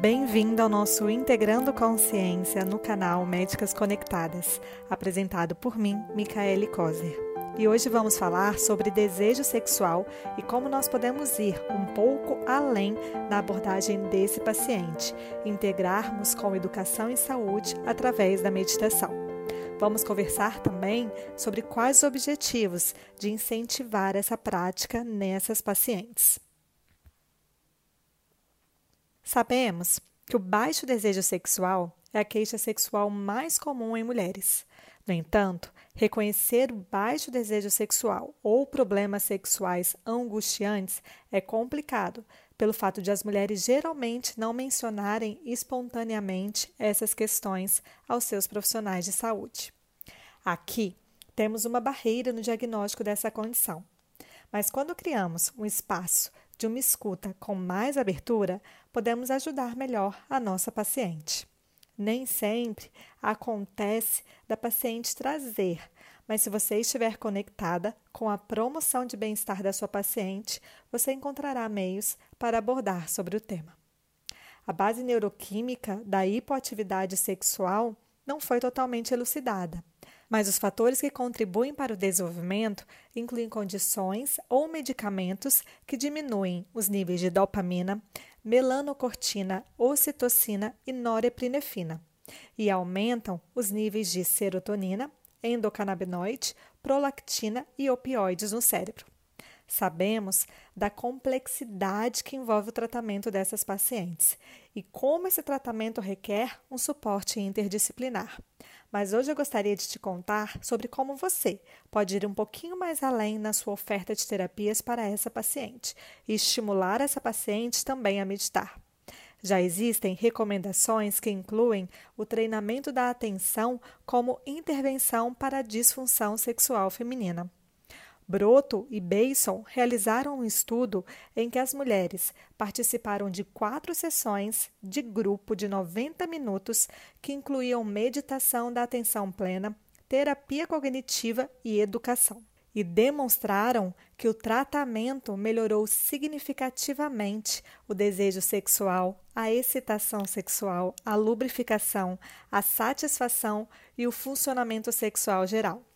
bem-vindo ao nosso Integrando Consciência no canal Médicas Conectadas, apresentado por mim, Micaele Kozer. E hoje vamos falar sobre desejo sexual e como nós podemos ir um pouco além na abordagem desse paciente, integrarmos com educação e saúde através da meditação. Vamos conversar também sobre quais os objetivos de incentivar essa prática nessas pacientes. Sabemos que o baixo desejo sexual é a queixa sexual mais comum em mulheres. No entanto, reconhecer o baixo desejo sexual ou problemas sexuais angustiantes é complicado, pelo fato de as mulheres geralmente não mencionarem espontaneamente essas questões aos seus profissionais de saúde. Aqui temos uma barreira no diagnóstico dessa condição. Mas quando criamos um espaço de uma escuta com mais abertura, podemos ajudar melhor a nossa paciente. Nem sempre acontece da paciente trazer, mas se você estiver conectada com a promoção de bem-estar da sua paciente, você encontrará meios para abordar sobre o tema. A base neuroquímica da hipoatividade sexual não foi totalmente elucidada, mas os fatores que contribuem para o desenvolvimento incluem condições ou medicamentos que diminuem os níveis de dopamina, melanocortina, ocitocina e norepinefrina e aumentam os níveis de serotonina, endocannabinoide, prolactina e opioides no cérebro. Sabemos da complexidade que envolve o tratamento dessas pacientes e como esse tratamento requer um suporte interdisciplinar. Mas hoje eu gostaria de te contar sobre como você pode ir um pouquinho mais além na sua oferta de terapias para essa paciente e estimular essa paciente também a meditar. Já existem recomendações que incluem o treinamento da atenção como intervenção para a disfunção sexual feminina. Broto e Bason realizaram um estudo em que as mulheres participaram de quatro sessões de grupo de 90 minutos que incluíam meditação da atenção plena, terapia cognitiva e educação. E demonstraram que o tratamento melhorou significativamente o desejo sexual, a excitação sexual, a lubrificação, a satisfação e o funcionamento sexual geral.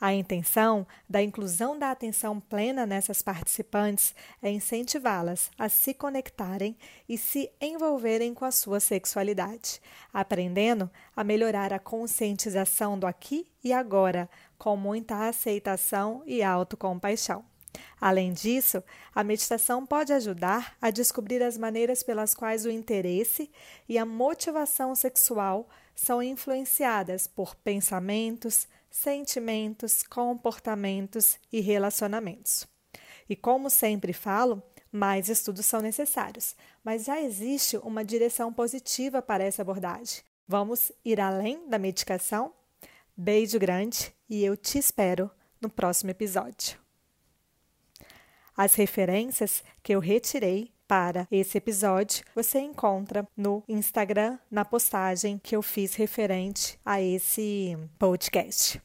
A intenção da inclusão da atenção plena nessas participantes é incentivá-las a se conectarem e se envolverem com a sua sexualidade, aprendendo a melhorar a conscientização do aqui e agora, com muita aceitação e autocompaixão. Além disso, a meditação pode ajudar a descobrir as maneiras pelas quais o interesse e a motivação sexual são influenciadas por pensamentos, sentimentos, comportamentos e relacionamentos. E como sempre falo, mais estudos são necessários, mas já existe uma direção positiva para essa abordagem. Vamos ir além da medicação? Beijo grande e eu te espero no próximo episódio. As referências que eu retirei para esse episódio você encontra no Instagram, na postagem que eu fiz referente a esse podcast.